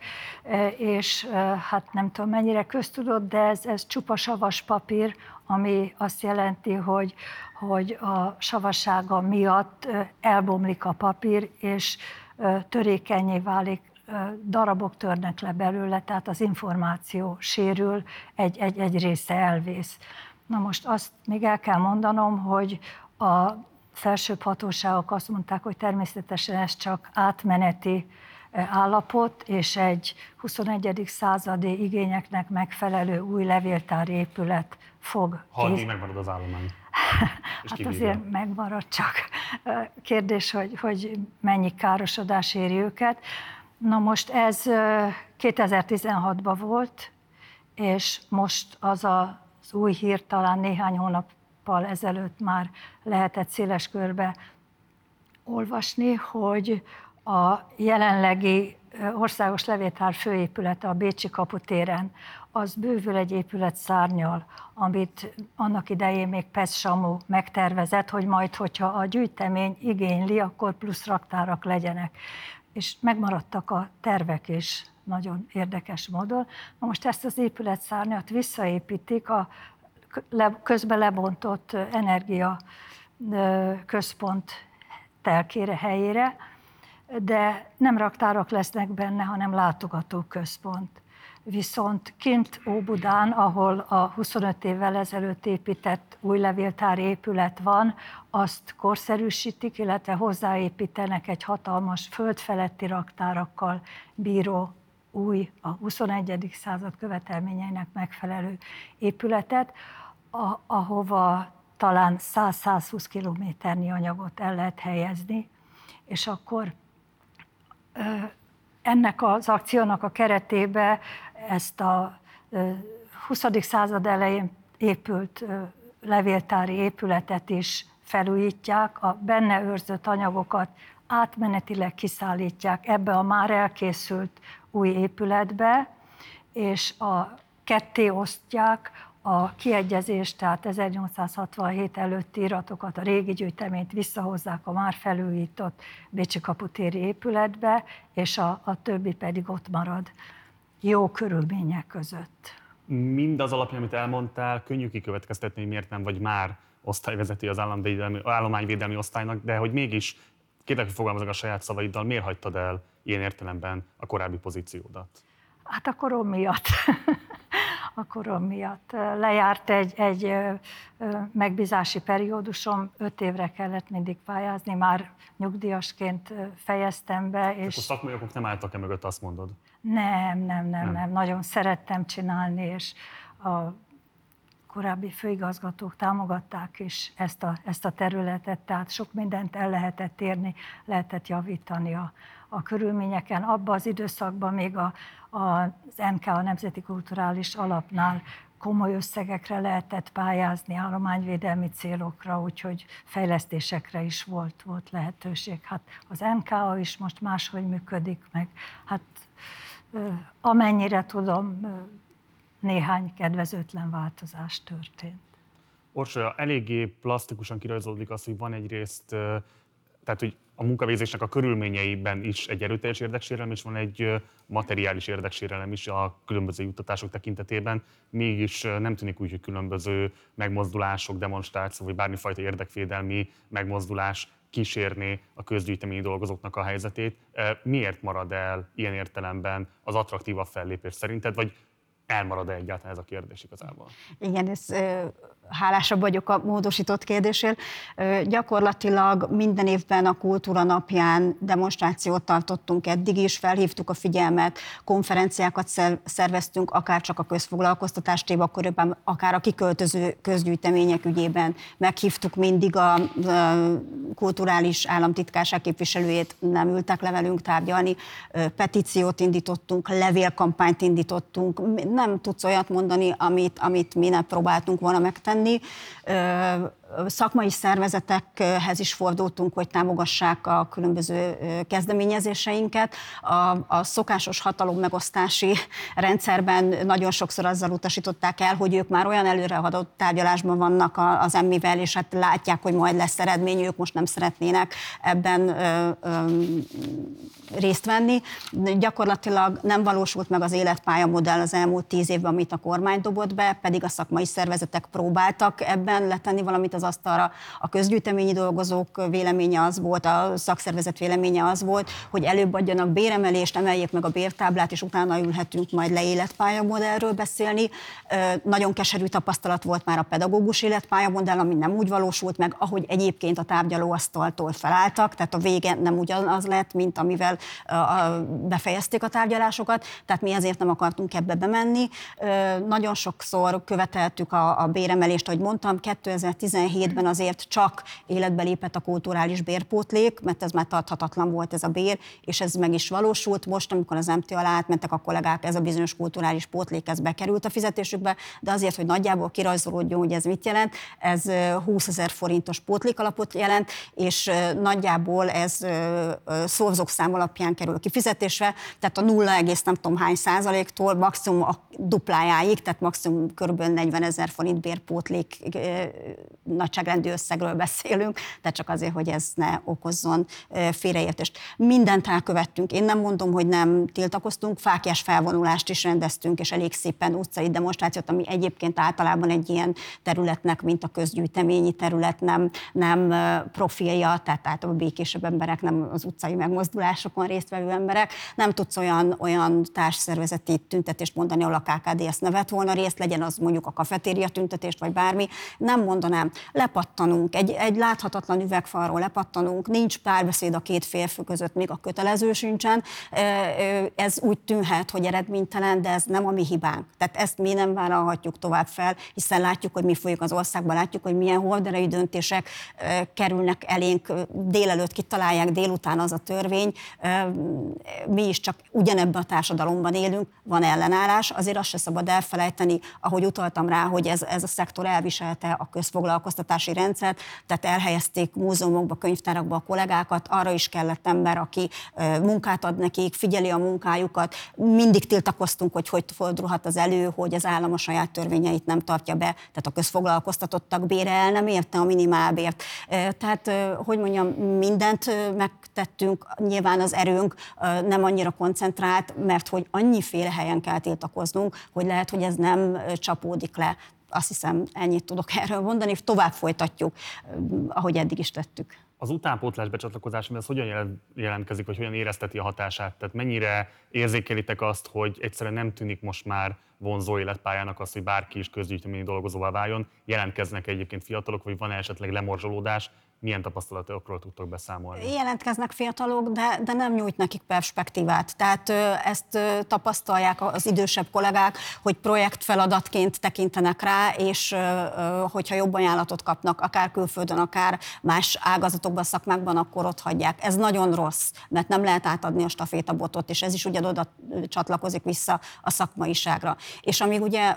és hát nem tudom mennyire köztudott, de ez, ez csupa savas papír, ami azt jelenti, hogy, hogy a savassága miatt elbomlik a papír, és törékenyé válik, darabok törnek le belőle, tehát az információ sérül, egy, egy, egy része elvész. Na most azt még el kell mondanom, hogy a felsőbb hatóságok azt mondták, hogy természetesen ez csak átmeneti állapot, és egy 21. századi igényeknek megfelelő új levéltári épület fog... Ha addig megmarad az állomány. hát azért megmarad csak. Kérdés, hogy, hogy mennyi károsodás éri őket. Na most ez 2016-ban volt, és most az az új hír talán néhány hónappal ezelőtt már lehetett széles körbe olvasni, hogy a jelenlegi országos levéltár főépülete a Bécsi kaputéren, az bővül egy épület szárnyal, amit annak idején még Pesz Samu megtervezett, hogy majd, hogyha a gyűjtemény igényli, akkor plusz raktárak legyenek. És megmaradtak a tervek is nagyon érdekes módon. Na most ezt az épületszárnyat visszaépítik a közben lebontott energia központ telkére helyére, de nem raktárak lesznek benne, hanem látogatóközpont. Viszont kint Óbudán, ahol a 25 évvel ezelőtt épített új levéltári épület van, azt korszerűsítik, illetve hozzáépítenek egy hatalmas földfeletti raktárakkal bíró új, a 21. század követelményeinek megfelelő épületet, a, ahova talán 100-120 kilométernyi anyagot el lehet helyezni, és akkor ennek az akciónak a keretébe ezt a 20. század elején épült levéltári épületet is felújítják, a benne őrzött anyagokat átmenetileg kiszállítják ebbe a már elkészült új épületbe, és a ketté osztják a kiegyezést, tehát 1867 előtti iratokat, a régi gyűjteményt visszahozzák a már felújított Bécsi kaputéri épületbe, és a, a többi pedig ott marad jó körülmények között. Mindaz alapján, amit elmondtál, könnyű kikövetkeztetni, hogy miért nem vagy már osztályvezető az állományvédelmi osztálynak, de hogy mégis kérlek, hogy fogalmazok a saját szavaiddal, miért hagytad el ilyen értelemben a korábbi pozíciódat? Hát a korom miatt. a korom miatt. Lejárt egy, egy megbízási periódusom, öt évre kellett mindig pályázni, már nyugdíjasként fejeztem be. És akkor szakmai okok nem álltak-e mögött, azt mondod? Nem, nem, nem, nem, nem. Nagyon szerettem csinálni, és a korábbi főigazgatók támogatták is ezt a, ezt a területet, tehát sok mindent el lehetett érni, lehetett javítani a, a körülményeken. Abban az időszakban még a, a, az MK, a Nemzeti Kulturális Alapnál komoly összegekre lehetett pályázni állományvédelmi célokra, úgyhogy fejlesztésekre is volt, volt lehetőség. Hát az MKA is most máshogy működik, meg hát amennyire tudom, néhány kedvezőtlen változás történt. Orsolya, eléggé plastikusan kirajzolódik az, hogy van egyrészt, tehát hogy a munkavégzésnek a körülményeiben is egy erőteljes érdeksérelem, és van egy materiális érdeksérelem is a különböző juttatások tekintetében. Mégis nem tűnik úgy, hogy különböző megmozdulások, demonstráció, vagy bármifajta érdekvédelmi megmozdulás kísérni a közgyűjteményi dolgozóknak a helyzetét. Miért marad el ilyen értelemben az attraktívabb fellépés szerinted, vagy elmarad-e egyáltalán ez a kérdés igazából? Igen, ez hálásabb vagyok a módosított kérdésért. Gyakorlatilag minden évben a Kultúra napján demonstrációt tartottunk eddig is, felhívtuk a figyelmet, konferenciákat szerveztünk, akár csak a közfoglalkoztatás témakörében, akár a kiköltöző közgyűjtemények ügyében. Meghívtuk mindig a kulturális államtitkárság képviselőjét, nem ültek le velünk tárgyalni, petíciót indítottunk, levélkampányt indítottunk, nem tudsz olyat mondani, amit, amit mi nem próbáltunk volna megtenni, tenni. Szakmai szervezetekhez is fordultunk, hogy támogassák a különböző kezdeményezéseinket. A, a szokásos hatalom megosztási rendszerben nagyon sokszor azzal utasították el, hogy ők már olyan előre adott tárgyalásban vannak az emmivel, és hát látják, hogy majd lesz eredmény, ők most nem szeretnének ebben ö, ö, részt venni. Gyakorlatilag nem valósult meg az életpálya modell az elmúlt tíz évben, amit a kormány dobott be, pedig a szakmai szervezetek próbáltak ebben letenni valamit az asztalra. A közgyűjteményi dolgozók véleménye az volt, a szakszervezet véleménye az volt, hogy előbb adjanak béremelést, emeljék meg a bértáblát, és utána ülhetünk majd le életpályamodellről beszélni. Nagyon keserű tapasztalat volt már a pedagógus életpályamodell, ami nem úgy valósult meg, ahogy egyébként a tárgyalóasztaltól felálltak, tehát a vége nem ugyanaz lett, mint amivel befejezték a tárgyalásokat, tehát mi ezért nem akartunk ebbe bemenni. Nagyon sokszor követeltük a béremelést, ahogy mondtam, 2017 2017-ben azért csak életbe lépett a kulturális bérpótlék, mert ez már tarthatatlan volt ez a bér, és ez meg is valósult. Most, amikor az MT alá átmentek a kollégák, ez a bizonyos kulturális pótlék, ez bekerült a fizetésükbe, de azért, hogy nagyjából kirajzolódjon, hogy ez mit jelent, ez 20 ezer forintos pótlék alapot jelent, és nagyjából ez szám alapján kerül kifizetésre, tehát a 0, nem tudom hány százaléktól maximum a duplájáig, tehát maximum kb. 40 ezer forint bérpótlék nagyságrendű összegről beszélünk, de csak azért, hogy ez ne okozzon félreértést. Mindent elkövettünk. Én nem mondom, hogy nem tiltakoztunk, fákjás felvonulást is rendeztünk, és elég szépen utcai demonstrációt, ami egyébként általában egy ilyen területnek, mint a közgyűjteményi terület nem, nem profilja, tehát általában békésebb emberek, nem az utcai megmozdulásokon résztvevő emberek. Nem tudsz olyan, olyan társszervezeti tüntetést mondani, ahol a KKD ezt nevet volna részt, legyen az mondjuk a kafetéria tüntetést, vagy bármi. Nem mondanám, lepattanunk, egy, egy láthatatlan üvegfalról lepattanunk, nincs párbeszéd a két férfi között, még a kötelező sincsen. Ez úgy tűnhet, hogy eredménytelen, de ez nem a mi hibánk. Tehát ezt mi nem vállalhatjuk tovább fel, hiszen látjuk, hogy mi folyik az országban, látjuk, hogy milyen horderejű döntések kerülnek elénk, délelőtt kitalálják, délután az a törvény. Mi is csak ugyanebben a társadalomban élünk, van ellenállás, azért azt se szabad elfelejteni, ahogy utaltam rá, hogy ez, ez a szektor elviselte a közfoglalkoztatási rendszert, tehát elhelyezték múzeumokba, könyvtárakba a kollégákat, arra is kellett ember, aki munkát ad nekik, figyeli a munkájukat. Mindig tiltakoztunk, hogy hogy fordulhat az elő, hogy az állam a saját törvényeit nem tartja be, tehát a közfoglalkoztatottak bére el nem érte a minimálbért. Tehát, hogy mondjam, mindent megtettünk, nyilván az erőnk nem annyira koncentrált, mert hogy annyiféle helyen kell tiltakoznunk, hogy lehet, hogy ez nem csapódik le. Azt hiszem, ennyit tudok erről mondani, tovább folytatjuk, ahogy eddig is tettük. Az utánpótlás becsatlakozás, ez hogyan jelentkezik, vagy hogyan érezteti a hatását? Tehát mennyire érzékelitek azt, hogy egyszerűen nem tűnik most már vonzó életpályának az, hogy bárki is közgyűjtőményi dolgozóvá váljon? Jelentkeznek egyébként fiatalok, vagy van esetleg lemorzsolódás? Milyen tapasztalatokról tudtok beszámolni? Jelentkeznek fiatalok, de, de nem nyújt nekik perspektívát. Tehát ezt tapasztalják az idősebb kollégák, hogy projektfeladatként tekintenek rá, és hogyha jobb ajánlatot kapnak, akár külföldön, akár más ágazatokban, szakmákban, akkor ott hagyják. Ez nagyon rossz, mert nem lehet átadni a stafétabotot, és ez is ugyanoda csatlakozik vissza a szakmaiságra. És amíg ugye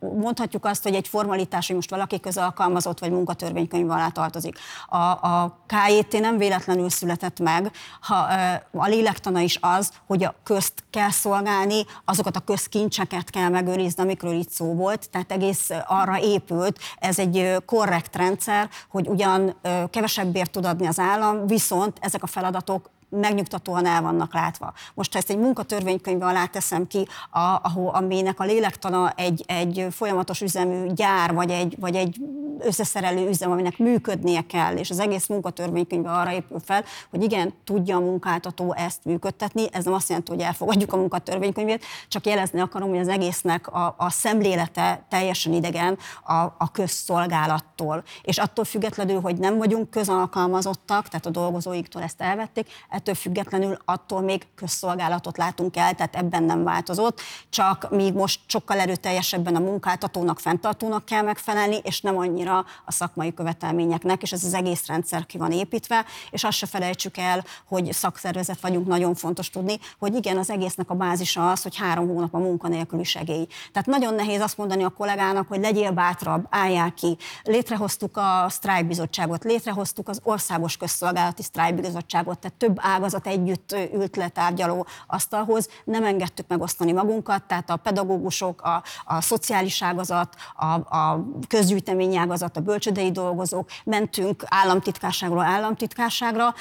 mondhatjuk azt, hogy egy formalitás, hogy most valaki közalkalmazott vagy munkatörvénykönyv alá tartozik. A a, KJT nem véletlenül született meg, ha a lélektana is az, hogy a közt kell szolgálni, azokat a közkincseket kell megőrizni, amikről itt szó volt, tehát egész arra épült, ez egy korrekt rendszer, hogy ugyan kevesebbért tud adni az állam, viszont ezek a feladatok megnyugtatóan el vannak látva. Most ha ezt egy munkatörvénykönyvbe alá teszem ki, a, ahol, aminek a lélektana egy, egy folyamatos üzemű gyár, vagy egy, vagy egy összeszerelő üzem, aminek működnie kell, és az egész munkatörvénykönyvbe arra épül fel, hogy igen, tudja a munkáltató ezt működtetni, ez nem azt jelenti, hogy elfogadjuk a munkatörvénykönyvét, csak jelezni akarom, hogy az egésznek a, a szemlélete teljesen idegen a, a közszolgálattól. És attól függetlenül, hogy nem vagyunk közalkalmazottak, tehát a dolgozóiktól ezt elvették, ettől függetlenül attól még közszolgálatot látunk el, tehát ebben nem változott, csak míg most sokkal erőteljesebben a munkáltatónak, fenntartónak kell megfelelni, és nem annyira a szakmai követelményeknek, és ez az egész rendszer ki van építve, és azt se felejtsük el, hogy szakszervezet vagyunk, nagyon fontos tudni, hogy igen, az egésznek a bázisa az, hogy három hónap a munkanélküli segély. Tehát nagyon nehéz azt mondani a kollégának, hogy legyél bátrabb, álljál ki. Létrehoztuk a sztrájkbizottságot, létrehoztuk az országos közszolgálati sztrájkbizottságot, tehát több ágazat együtt ült le tárgyaló asztalhoz, nem engedtük megosztani magunkat, tehát a pedagógusok, a, a szociális ágazat, a, a közgyűjtemény ágazat, a bölcsödei dolgozók, mentünk államtitkárságról államtitkárságra,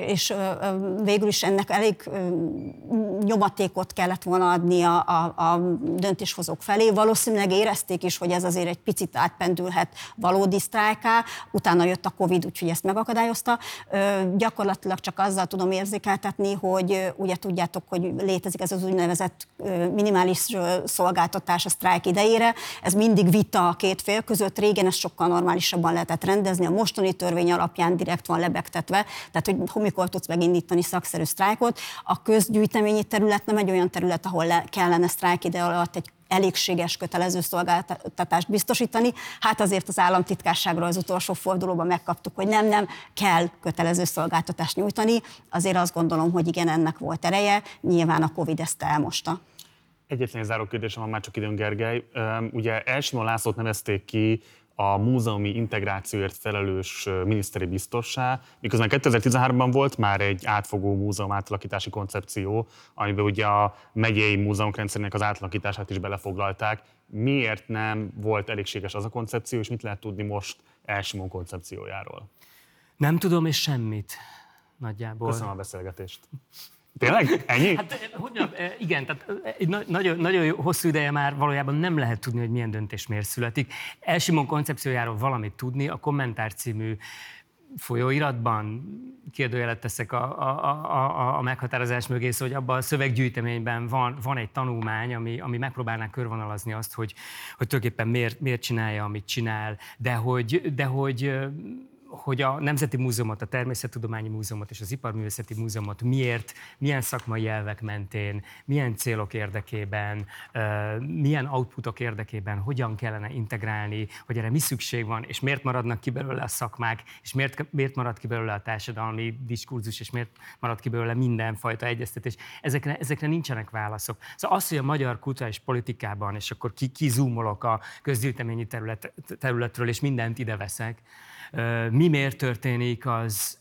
és végül is ennek elég nyomatékot kellett volna adni a, a, a döntéshozók felé. Valószínűleg érezték is, hogy ez azért egy picit átpendülhet valódi sztrájká, utána jött a Covid, úgyhogy ezt megakadályozta. Gyakor gyakorlatilag csak azzal tudom érzékeltetni, hogy ugye tudjátok, hogy létezik ez az úgynevezett minimális szolgáltatás a sztrájk idejére. Ez mindig vita a két fél között. Régen ezt sokkal normálisabban lehetett rendezni. A mostani törvény alapján direkt van lebegtetve, tehát hogy mikor tudsz megindítani szakszerű sztrájkot. A közgyűjteményi terület nem egy olyan terület, ahol le kellene sztrájk ide alatt egy elégséges kötelező szolgáltatást biztosítani. Hát azért az államtitkárságról az utolsó fordulóban megkaptuk, hogy nem, nem kell kötelező szolgáltatást nyújtani. Azért azt gondolom, hogy igen, ennek volt ereje. Nyilván a Covid ezt elmosta. Egyetlen záró kérdésem van már csak időn, Gergely. Ugye Elsimon Lászlót nevezték ki a múzeumi integrációért felelős miniszteri biztossá, miközben 2013-ban volt már egy átfogó múzeum átalakítási koncepció, amiben ugye a megyei múzeumok rendszerének az átalakítását is belefoglalták. Miért nem volt elégséges az a koncepció, és mit lehet tudni most Elsimon koncepciójáról? Nem tudom, és semmit nagyjából. Köszönöm a beszélgetést. Tényleg? Ennyi? Hát, hogy mondjam, igen, tehát nagyon, nagyon hosszú ideje már valójában nem lehet tudni, hogy milyen döntés miért születik. Elsimon koncepciójáról valamit tudni, a kommentár című folyóiratban kérdőjelet teszek a, a, a, a meghatározás mögé, szóval, hogy abban a szöveggyűjteményben van, van egy tanulmány, ami, ami megpróbálná körvonalazni azt, hogy, hogy tulajdonképpen miért, miért csinálja, amit csinál, de hogy, de hogy hogy a Nemzeti Múzeumot, a Természettudományi Múzeumot és az Iparművészeti Múzeumot miért, milyen szakmai elvek mentén, milyen célok érdekében, milyen outputok érdekében, hogyan kellene integrálni, hogy erre mi szükség van, és miért maradnak ki belőle a szakmák, és miért, miért marad ki belőle a társadalmi diskurzus, és miért marad ki belőle mindenfajta egyeztetés. Ezekre, ezekre nincsenek válaszok. Szóval az, hogy a magyar kulturális politikában, és akkor ki, a közgyűjteményi terület, területről, és mindent ide veszek, mi miért történik, az,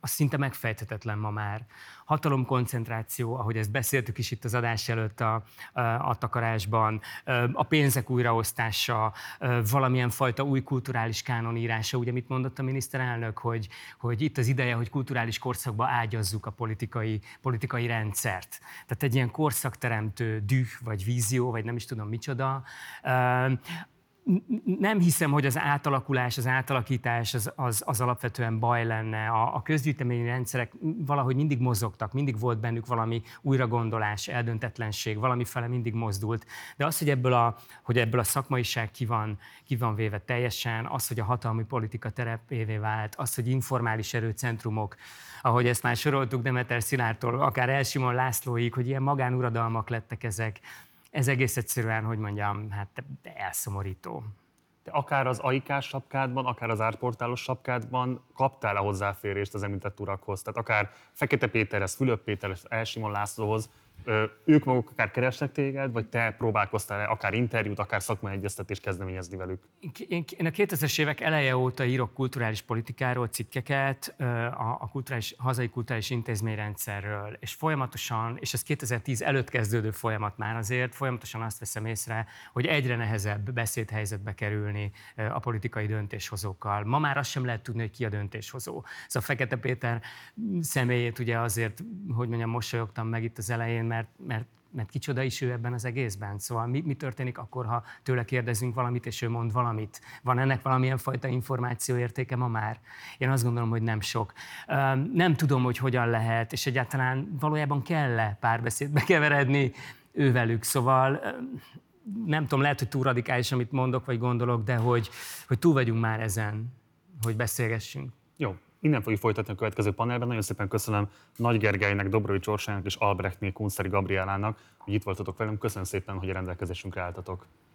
az szinte megfejthetetlen ma már. Hatalomkoncentráció, ahogy ezt beszéltük is itt az adás előtt a, a, takarásban, a pénzek újraosztása, valamilyen fajta új kulturális kánonírása. Ugye mit mondott a miniszterelnök, hogy, hogy itt az ideje, hogy kulturális korszakba ágyazzuk a politikai, politikai rendszert. Tehát egy ilyen korszakteremtő düh, vagy vízió, vagy nem is tudom micsoda nem hiszem, hogy az átalakulás, az átalakítás az, az, az alapvetően baj lenne. A, a közgyűjteményi rendszerek valahogy mindig mozogtak, mindig volt bennük valami újragondolás, eldöntetlenség, valami fele mindig mozdult. De az, hogy ebből a, hogy ebből a szakmaiság ki van, ki van véve teljesen, az, hogy a hatalmi politika terepévé vált, az, hogy informális erőcentrumok, ahogy ezt már soroltuk Demeter Szilártól, akár Elsimon Lászlóig, hogy ilyen magánuradalmak lettek ezek, ez egész egyszerűen, hogy mondjam, hát elszomorító. De akár az aikás sapkádban, akár az árportálos sapkádban kaptál-e hozzáférést az említett urakhoz? Tehát akár Fekete Péterhez, Fülöp Péterhez, Elsimon Lászlóhoz, ők maguk akár keresnek téged, vagy te próbálkoztál akár interjút, akár szakmai egyeztetést kezdeményezni velük? Én a 2000-es évek eleje óta írok kulturális politikáról cikkeket, a, a kulturális, hazai kulturális intézményrendszerről, és folyamatosan, és ez 2010 előtt kezdődő folyamat már azért, folyamatosan azt veszem észre, hogy egyre nehezebb beszédhelyzetbe kerülni a politikai döntéshozókkal. Ma már azt sem lehet tudni, hogy ki a döntéshozó. Szóval Fekete Péter személyét ugye azért, hogy mondjam, mosolyogtam meg itt az elején, mert, mert mert kicsoda is ő ebben az egészben. Szóval mi, mi történik akkor, ha tőle kérdezünk valamit, és ő mond valamit? Van ennek valamilyen fajta információ értéke ma már? Én azt gondolom, hogy nem sok. Nem tudom, hogy hogyan lehet, és egyáltalán valójában kell-e párbeszédbe keveredni ővelük. Szóval nem tudom, lehet, hogy túl radikális, amit mondok, vagy gondolok, de hogy, hogy túl vagyunk már ezen, hogy beszélgessünk. Jó, Innen fogjuk folytatni a következő panelben. Nagyon szépen köszönöm Nagy Gergelynek, Dobrovics Orsának és Albrechtné Kunszeri Gabrielának, hogy itt voltatok velünk. Köszönöm szépen, hogy a rendelkezésünkre álltatok.